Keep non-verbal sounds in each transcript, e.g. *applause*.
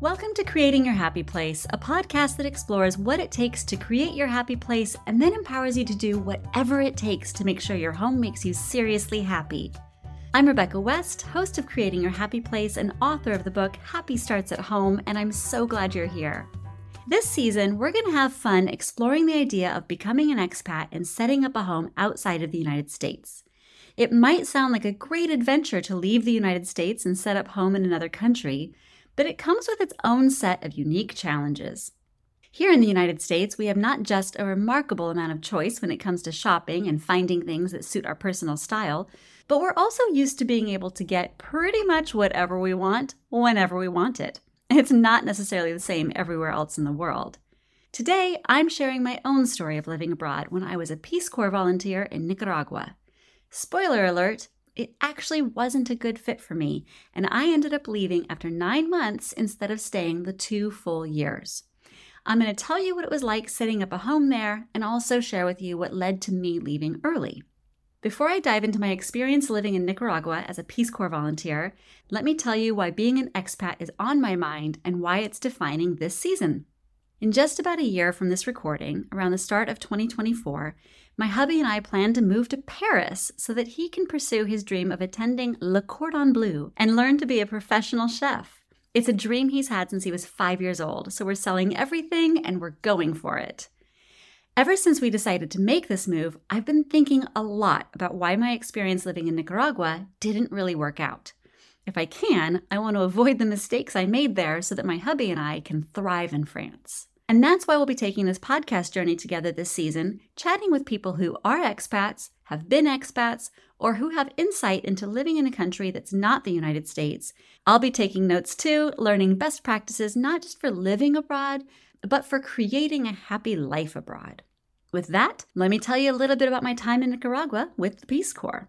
Welcome to Creating Your Happy Place, a podcast that explores what it takes to create your happy place and then empowers you to do whatever it takes to make sure your home makes you seriously happy. I'm Rebecca West, host of Creating Your Happy Place and author of the book Happy Starts at Home, and I'm so glad you're here. This season, we're going to have fun exploring the idea of becoming an expat and setting up a home outside of the United States. It might sound like a great adventure to leave the United States and set up home in another country, but it comes with its own set of unique challenges. Here in the United States, we have not just a remarkable amount of choice when it comes to shopping and finding things that suit our personal style, but we're also used to being able to get pretty much whatever we want whenever we want it. It's not necessarily the same everywhere else in the world. Today, I'm sharing my own story of living abroad when I was a Peace Corps volunteer in Nicaragua. Spoiler alert, it actually wasn't a good fit for me, and I ended up leaving after nine months instead of staying the two full years. I'm going to tell you what it was like setting up a home there and also share with you what led to me leaving early. Before I dive into my experience living in Nicaragua as a Peace Corps volunteer, let me tell you why being an expat is on my mind and why it's defining this season. In just about a year from this recording, around the start of 2024, my hubby and I plan to move to Paris so that he can pursue his dream of attending Le Cordon Bleu and learn to be a professional chef. It's a dream he's had since he was five years old, so we're selling everything and we're going for it. Ever since we decided to make this move, I've been thinking a lot about why my experience living in Nicaragua didn't really work out. If I can, I want to avoid the mistakes I made there so that my hubby and I can thrive in France. And that's why we'll be taking this podcast journey together this season, chatting with people who are expats, have been expats, or who have insight into living in a country that's not the United States. I'll be taking notes too, learning best practices not just for living abroad, but for creating a happy life abroad. With that, let me tell you a little bit about my time in Nicaragua with the Peace Corps.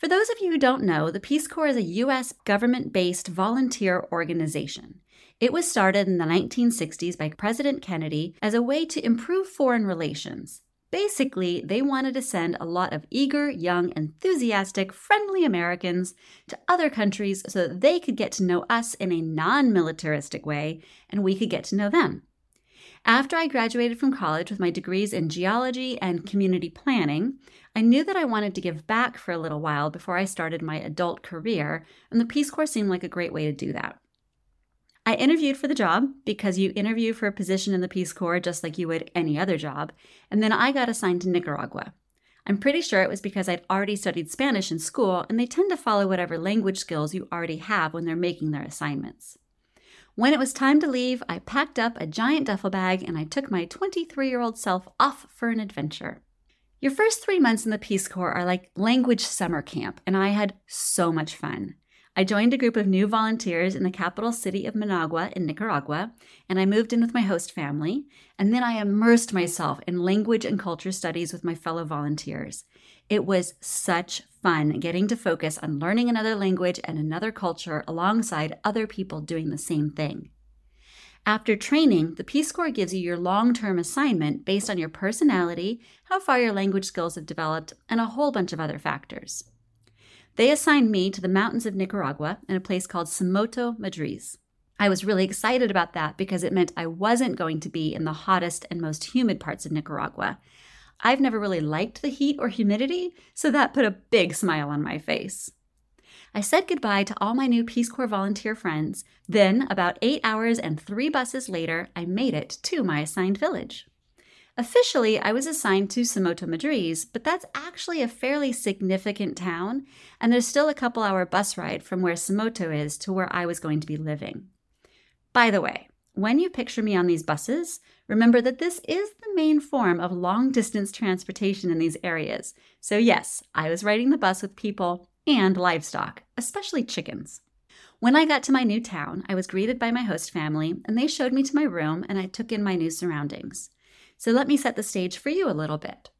For those of you who don't know, the Peace Corps is a U.S. government based volunteer organization. It was started in the 1960s by President Kennedy as a way to improve foreign relations. Basically, they wanted to send a lot of eager, young, enthusiastic, friendly Americans to other countries so that they could get to know us in a non militaristic way and we could get to know them. After I graduated from college with my degrees in geology and community planning, I knew that I wanted to give back for a little while before I started my adult career, and the Peace Corps seemed like a great way to do that. I interviewed for the job because you interview for a position in the Peace Corps just like you would any other job, and then I got assigned to Nicaragua. I'm pretty sure it was because I'd already studied Spanish in school, and they tend to follow whatever language skills you already have when they're making their assignments. When it was time to leave, I packed up a giant duffel bag and I took my 23 year old self off for an adventure. Your first three months in the Peace Corps are like language summer camp, and I had so much fun. I joined a group of new volunteers in the capital city of Managua in Nicaragua, and I moved in with my host family. And then I immersed myself in language and culture studies with my fellow volunteers. It was such fun getting to focus on learning another language and another culture alongside other people doing the same thing. After training, the Peace Corps gives you your long term assignment based on your personality, how far your language skills have developed, and a whole bunch of other factors. They assigned me to the mountains of Nicaragua in a place called Somoto Madriz. I was really excited about that because it meant I wasn't going to be in the hottest and most humid parts of Nicaragua. I've never really liked the heat or humidity, so that put a big smile on my face. I said goodbye to all my new Peace Corps volunteer friends. Then, about eight hours and three buses later, I made it to my assigned village. Officially, I was assigned to Somoto Madriz, but that's actually a fairly significant town, and there's still a couple hour bus ride from where Somoto is to where I was going to be living. By the way, when you picture me on these buses, remember that this is the main form of long distance transportation in these areas. So, yes, I was riding the bus with people and livestock, especially chickens. When I got to my new town, I was greeted by my host family, and they showed me to my room and I took in my new surroundings. So let me set the stage for you a little bit.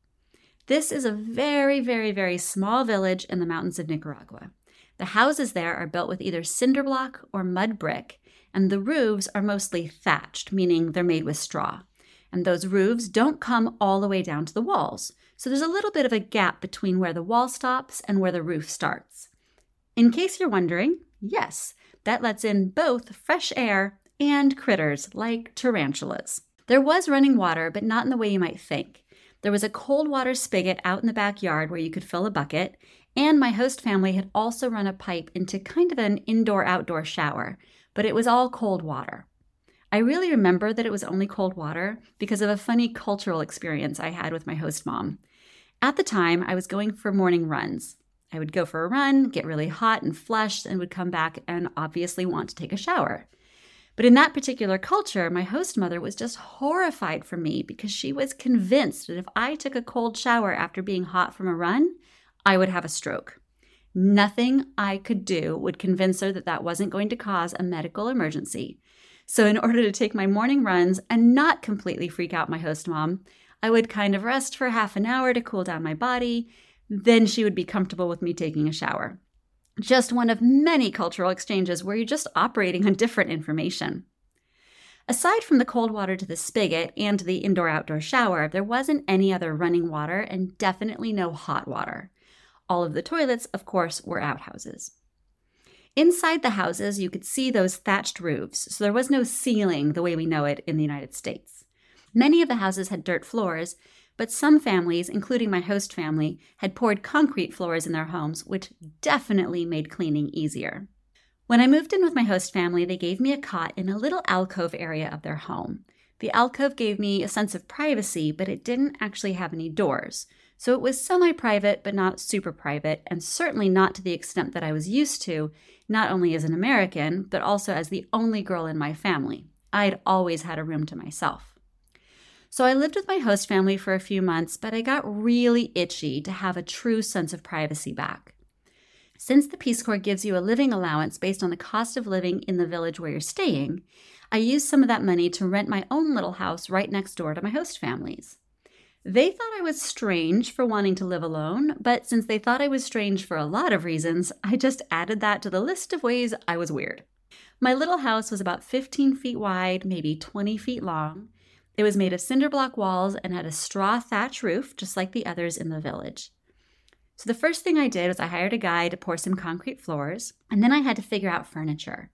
This is a very, very, very small village in the mountains of Nicaragua. The houses there are built with either cinder block or mud brick, and the roofs are mostly thatched, meaning they're made with straw. And those roofs don't come all the way down to the walls, so there's a little bit of a gap between where the wall stops and where the roof starts. In case you're wondering, yes, that lets in both fresh air and critters like tarantulas. There was running water, but not in the way you might think. There was a cold water spigot out in the backyard where you could fill a bucket, and my host family had also run a pipe into kind of an indoor outdoor shower, but it was all cold water. I really remember that it was only cold water because of a funny cultural experience I had with my host mom. At the time, I was going for morning runs. I would go for a run, get really hot and flushed, and would come back and obviously want to take a shower. But in that particular culture, my host mother was just horrified for me because she was convinced that if I took a cold shower after being hot from a run, I would have a stroke. Nothing I could do would convince her that that wasn't going to cause a medical emergency. So, in order to take my morning runs and not completely freak out my host mom, I would kind of rest for half an hour to cool down my body. Then she would be comfortable with me taking a shower. Just one of many cultural exchanges where you're just operating on different information. Aside from the cold water to the spigot and the indoor outdoor shower, there wasn't any other running water and definitely no hot water. All of the toilets, of course, were outhouses. Inside the houses, you could see those thatched roofs, so there was no ceiling the way we know it in the United States. Many of the houses had dirt floors, but some families, including my host family, had poured concrete floors in their homes, which definitely made cleaning easier. When I moved in with my host family, they gave me a cot in a little alcove area of their home. The alcove gave me a sense of privacy, but it didn't actually have any doors. So it was semi private, but not super private, and certainly not to the extent that I was used to, not only as an American, but also as the only girl in my family. I'd always had a room to myself. So I lived with my host family for a few months, but I got really itchy to have a true sense of privacy back. Since the Peace Corps gives you a living allowance based on the cost of living in the village where you're staying, I used some of that money to rent my own little house right next door to my host family's. They thought I was strange for wanting to live alone, but since they thought I was strange for a lot of reasons, I just added that to the list of ways I was weird. My little house was about 15 feet wide, maybe 20 feet long. It was made of cinder block walls and had a straw thatch roof, just like the others in the village. So the first thing I did was I hired a guy to pour some concrete floors, and then I had to figure out furniture.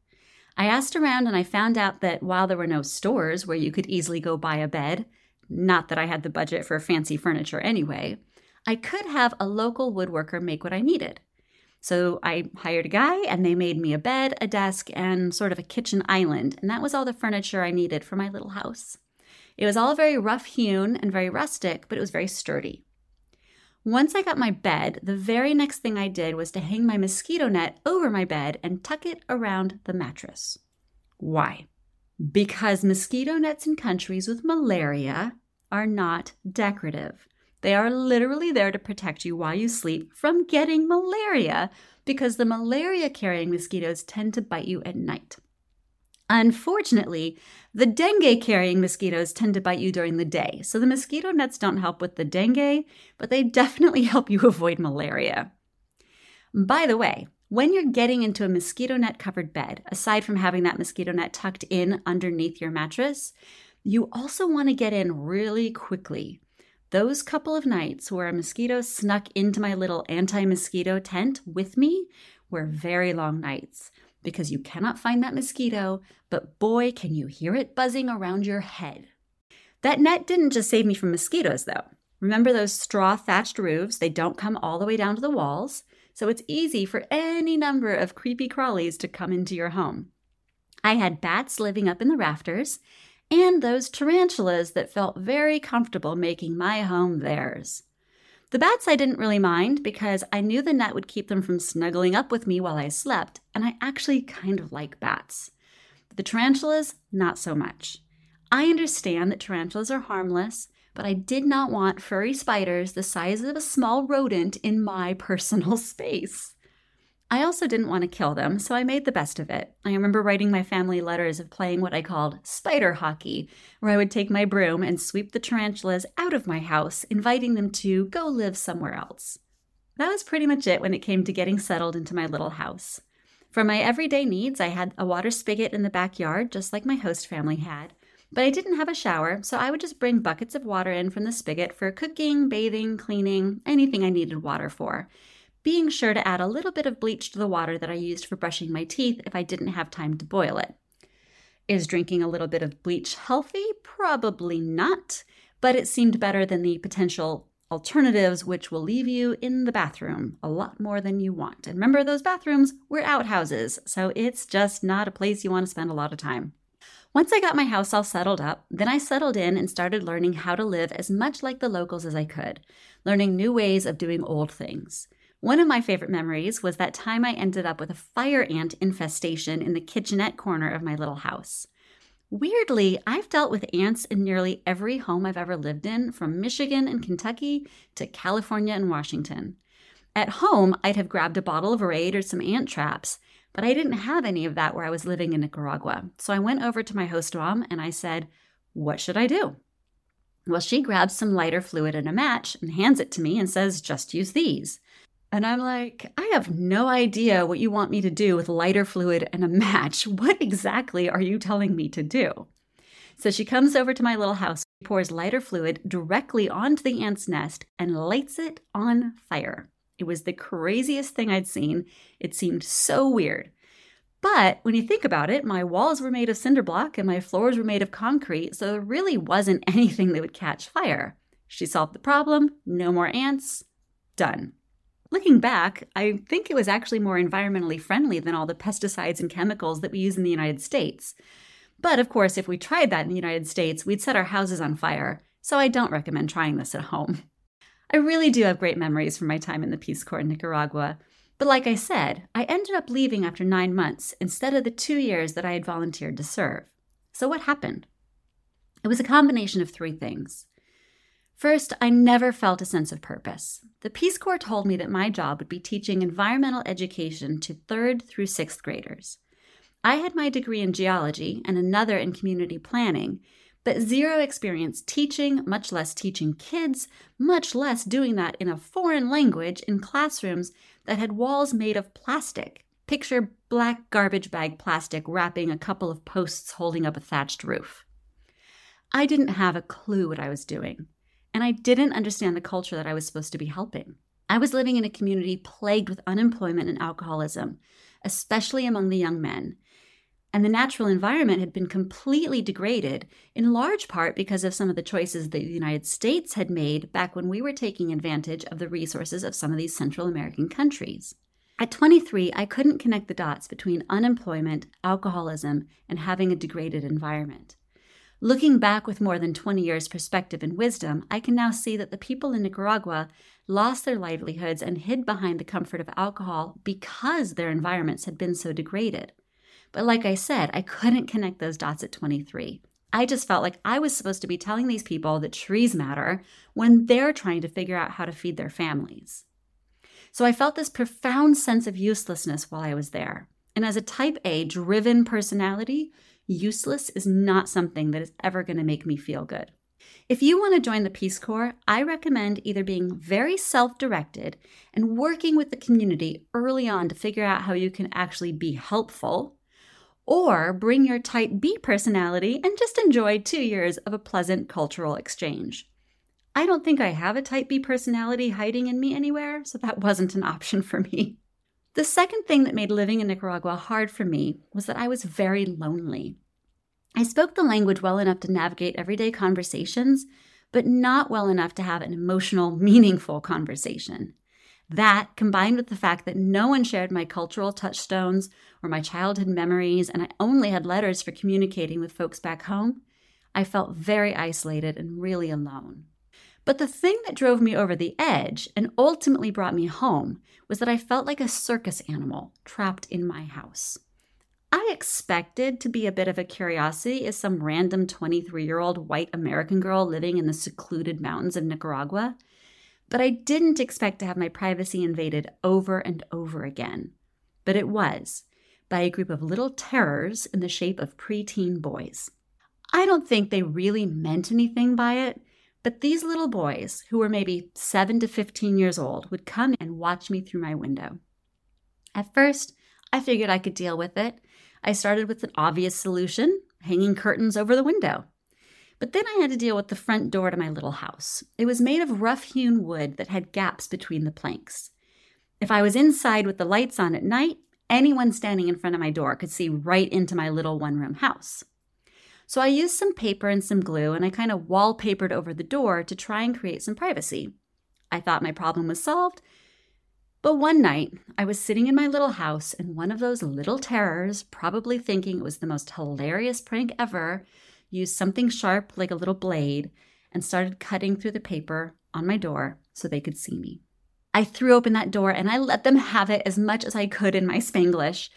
I asked around and I found out that while there were no stores where you could easily go buy a bed, not that I had the budget for fancy furniture anyway, I could have a local woodworker make what I needed. So I hired a guy and they made me a bed, a desk, and sort of a kitchen island, and that was all the furniture I needed for my little house. It was all very rough hewn and very rustic, but it was very sturdy. Once I got my bed, the very next thing I did was to hang my mosquito net over my bed and tuck it around the mattress. Why? Because mosquito nets in countries with malaria are not decorative. They are literally there to protect you while you sleep from getting malaria because the malaria carrying mosquitoes tend to bite you at night. Unfortunately, the dengue carrying mosquitoes tend to bite you during the day, so the mosquito nets don't help with the dengue, but they *laughs* definitely help you avoid malaria. By the way, when you're getting into a mosquito net covered bed, aside from having that mosquito net tucked in underneath your mattress, you also want to get in really quickly. Those couple of nights where a mosquito snuck into my little anti mosquito tent with me were very long nights because you cannot find that mosquito, but boy, can you hear it buzzing around your head. That net didn't just save me from mosquitoes, though. Remember those straw thatched roofs? They don't come all the way down to the walls so it's easy for any number of creepy crawlies to come into your home. I had bats living up in the rafters, and those tarantulas that felt very comfortable making my home theirs. The bats I didn't really mind because I knew the net would keep them from snuggling up with me while I slept, and I actually kind of like bats. The tarantulas, not so much. I understand that tarantulas are harmless, but I did not want furry spiders the size of a small rodent in my *laughs* personal space. I also didn't want to kill them, so I made the best of it. I remember writing my family letters of playing what I called spider hockey, where I would take my broom and sweep the tarantulas out of my house, inviting them to go live somewhere else. That was pretty much it when it came to getting settled into my little house. For my everyday needs, I had a water spigot in the backyard, just like my host family had, but I didn't have a shower, so I would just bring buckets of water in from the spigot for cooking, bathing, cleaning, anything I needed water for, being sure to add a little bit of bleach to the water that I used for brushing my teeth if I didn't have time to boil it. Is drinking a little bit of bleach healthy? Probably not, but it seemed better than the potential alternatives, which will leave you in the bathroom a lot more than you want. And remember, those bathrooms were outhouses, so it's just not a place you want to spend a lot of time. Once I got my house all settled up, then I settled in and started learning how to live as much like the locals as I could, learning new ways of doing old things. One of my favorite memories was that time I ended up with a fire ant infestation in the kitchenette corner of my little house. Weirdly, I've dealt with ants in nearly every home I've ever lived in, from Michigan and Kentucky to California and Washington. At home, I'd have grabbed a bottle of Raid or some ant traps, but I didn't have any of that where I was living in Nicaragua. So I went over to my host mom and I said, What should I do? Well, she grabs some lighter fluid and a match and hands it to me and says, Just use these. And I'm like, I have no idea what you want me to do with lighter fluid and a match. *laughs* What exactly are you telling me to do? So she comes over to my little house, pours lighter fluid directly onto the ant's nest, and lights it on fire. It was the craziest thing I'd seen. It seemed so weird. But when you think about it, my walls were made of cinder block and my floors were made of concrete, so there really wasn't *laughs* anything that would catch fire. She solved the problem, no more ants, done. Looking back, I think it was actually more environmentally friendly than all the pesticides and chemicals that we use in the United States. But of course, if we tried that in the United States, we'd set our houses on fire, so I don't recommend trying this at home. *laughs* I really do have great memories from my time in the Peace Corps in Nicaragua. But like I said, I ended up leaving after nine months instead of the two years that I had volunteered to serve. So what happened? It was a combination of three things. First, I never felt a sense of purpose. The Peace Corps told me that my job would be teaching environmental education to third through sixth graders. I had my degree in geology and another in community planning, but zero experience teaching, much less teaching kids, much less doing that in a foreign language in classrooms that had walls made of plastic. Picture black garbage bag plastic wrapping a couple of posts holding up a thatched roof. I didn't have a clue what I was doing and I didn't understand the culture that I was supposed to be helping. I was living in a community plagued with unemployment and alcoholism, especially among the young men. And the natural environment had been completely degraded, in large part because of some of the choices that the United States had made back when we were taking advantage of the resources of some of these Central American countries. At 23, I couldn't connect the dots between unemployment, alcoholism, and having a degraded environment. Looking back with more than 20 years' perspective and wisdom, I can now see that the people in Nicaragua lost their livelihoods and hid behind the comfort of alcohol because their environments had been so degraded. But like I said, I couldn't connect those dots at 23. I just felt like I was supposed to be telling these people that trees matter when they're trying to figure out how to feed their families. So I felt this profound sense of uselessness while I was there. And as a type A driven personality, useless is not something that is ever going to make me feel good. If you want to join the Peace Corps, I recommend either being very self directed and working with the community early on to figure out how you can actually be helpful, or bring your type B personality and just enjoy two years of a pleasant cultural exchange. I don't think I have a type B personality hiding in me anywhere, so that wasn't an option for me. The second thing that made living in Nicaragua hard for me was that I was very lonely. I spoke the language well enough to navigate everyday conversations, but not well enough to have an emotional, *laughs* meaningful conversation. That, combined with the fact that no one shared my cultural touchstones or my childhood memories, and I only had letters for communicating with folks back home, I felt very isolated and really alone. But the thing that drove me over the edge and ultimately brought me home was that I felt like a circus animal trapped in my house. I expected to be a bit of a curiosity as some random 23 year old white American girl living in the secluded mountains of Nicaragua, but I didn't expect to have my privacy invaded over and over again. But it was by a group of little terrors in the shape of preteen boys. I don't think they really meant anything by it, but these little boys, who were maybe 7 to 15 years old, would come and watch me through my window. At first, I figured I could deal with it. I started with an obvious solution hanging curtains over the window. But then I had to deal with the front door to my little house. It was made of rough hewn wood that had gaps between the planks. If I was inside with the lights on at night, anyone standing in front of my door could see right into my little one room house. So I used some paper and some glue and I kind of wallpapered over the door to try and create some privacy. I thought my problem was solved. But one night, I was sitting in my little house, and one of those little terrors, probably thinking it was the most hilarious prank ever, used something sharp like a little blade and started cutting through the paper on my door so they could see me. I threw open that door and I let them have it as much as I could in my Spanglish,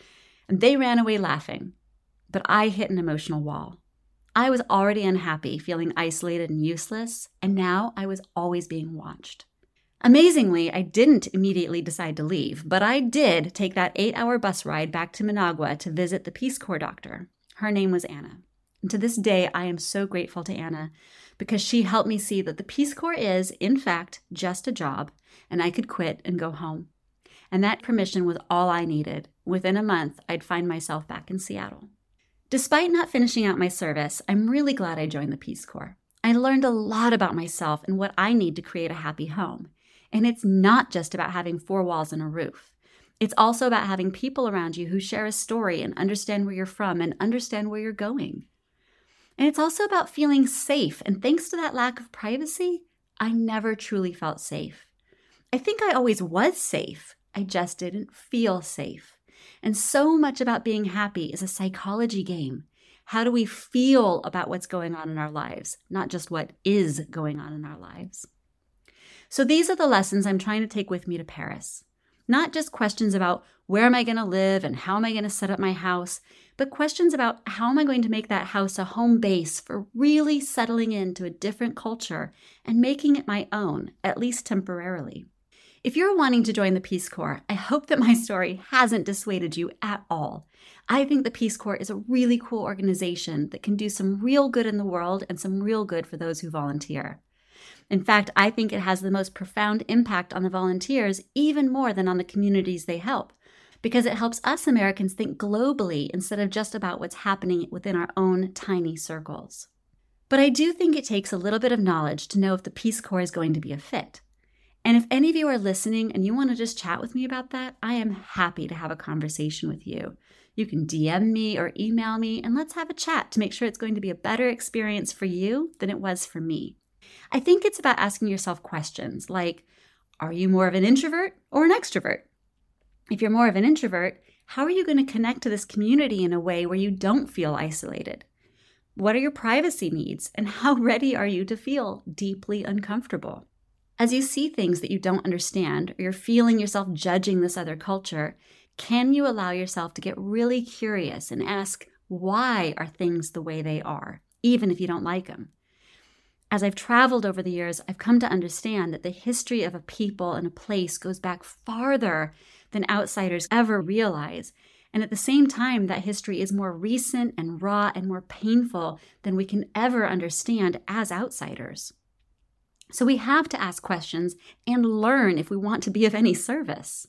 and they ran away laughing. But I hit an emotional wall. I was already unhappy, feeling isolated and useless, and now I was always being watched. Amazingly, I didn't immediately decide to leave, but I did take that eight hour bus ride back to Managua to visit the Peace Corps doctor. Her name was Anna. And to this day, I am so grateful to Anna because she helped me see that the Peace Corps is, in fact, just a job, and I could quit and go home. And that permission was all I needed. Within a month, I'd find myself back in Seattle. Despite not finishing out my service, I'm really glad I joined the Peace Corps. I learned a lot about myself and what I need to create a happy home. And it's not just about having four walls and a roof. It's also about having people around you who share a story and understand where you're from and understand where you're going. And it's also about feeling safe. And thanks to that lack of privacy, I never truly felt safe. I think I always was safe, I just didn't feel safe. And so much about being happy is a psychology game. How do we feel about what's going on in our lives, not just what is going on in our lives? So these are the lessons I'm trying to take with me to Paris. Not just questions about where am I going to live and how am I going to set up my house, but questions about how am I going to make that house a home base for really settling into a different culture and making it my own, at least temporarily. If you're wanting to join the Peace Corps, I hope that my story hasn't dissuaded you at all. I think the Peace Corps is a really cool organization that can do some real good in the world and some real good for those who volunteer. In fact, I think it has the most profound impact on the volunteers, even more than on the communities they help, because it helps us Americans think globally instead of just about what's happening within our own tiny circles. But I do think it takes a little bit of knowledge to know if the Peace Corps is going to be a fit. And if any of you are listening and you want to just chat with me about that, I am happy to have a conversation with you. You can DM me or email me and let's have a chat to make sure it's going to be a better experience for you than it was for me. I think it's about asking yourself questions like Are you more of an introvert or an extrovert? If you're more of an introvert, how are you going to connect to this community in a way where you don't feel isolated? What are your privacy needs, and how *laughs* ready are you to feel deeply uncomfortable? As you see things that you don't understand, or you're feeling yourself judging this other culture, can you allow yourself to get really curious and ask, why are things the way they are, even if you don't like them? As I've traveled over the years, I've come to understand that the history of a people and a place goes back farther than outsiders ever realize. And at the same time, that history is more recent and raw and more painful than we can ever understand as outsiders. So we have to ask questions and learn if we want to be of any service.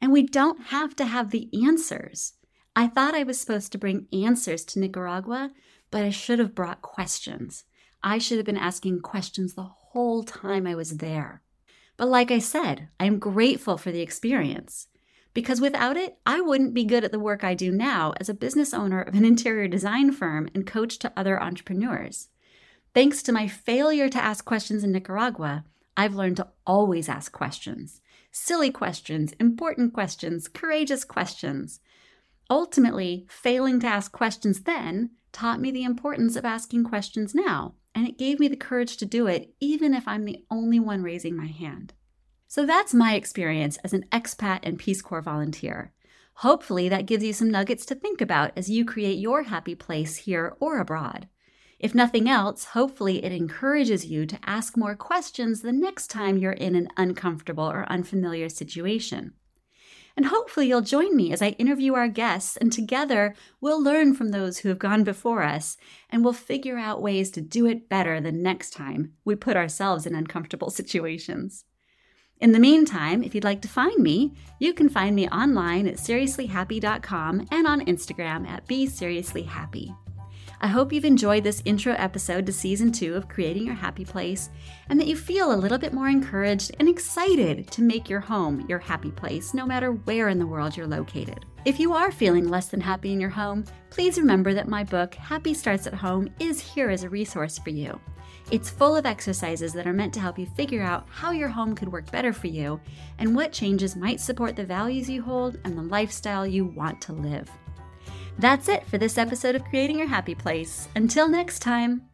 And we don't have to have the answers. I thought I was supposed to bring answers to Nicaragua, but I should have brought questions. I should have been asking questions the whole time I was there. But like I said, I'm grateful for the experience because without it, I wouldn't be good at the work I do now as a business owner of an *laughs* interior design firm and coach to other entrepreneurs. Thanks to my failure to ask questions in Nicaragua, I've learned to always ask questions silly questions, important questions, courageous questions. Ultimately, failing to ask questions then taught me the importance of asking questions now, and it gave me the courage to do it even if I'm the only one raising my hand. So that's my experience as an expat and Peace Corps volunteer. Hopefully, that gives you some nuggets to think about as you create your happy place here or abroad. If nothing else, hopefully it encourages you to ask more questions the next time you're in an uncomfortable or unfamiliar situation. And hopefully you'll join me as I interview our guests, and together we'll learn from those who have gone before us, and we'll figure out ways to do it better the next time we put ourselves in uncomfortable *laughs* situations. In the meantime, if you'd like to find me, you can find me online at seriouslyhappy.com and on Instagram at beseriouslyhappy. I hope you've enjoyed this intro episode to season two of Creating Your Happy Place and that you feel a little bit more encouraged and excited to make your home your happy place, no matter where in the world you're located. If you are feeling less than happy in your home, please remember that my book, Happy Starts at Home, is here as a resource for you. It's full of exercises that are meant to help you figure out how your home could work better for you and what changes might support the values you hold and the lifestyle you want to live. That's it for this episode of Creating Your Happy Place. Until next time.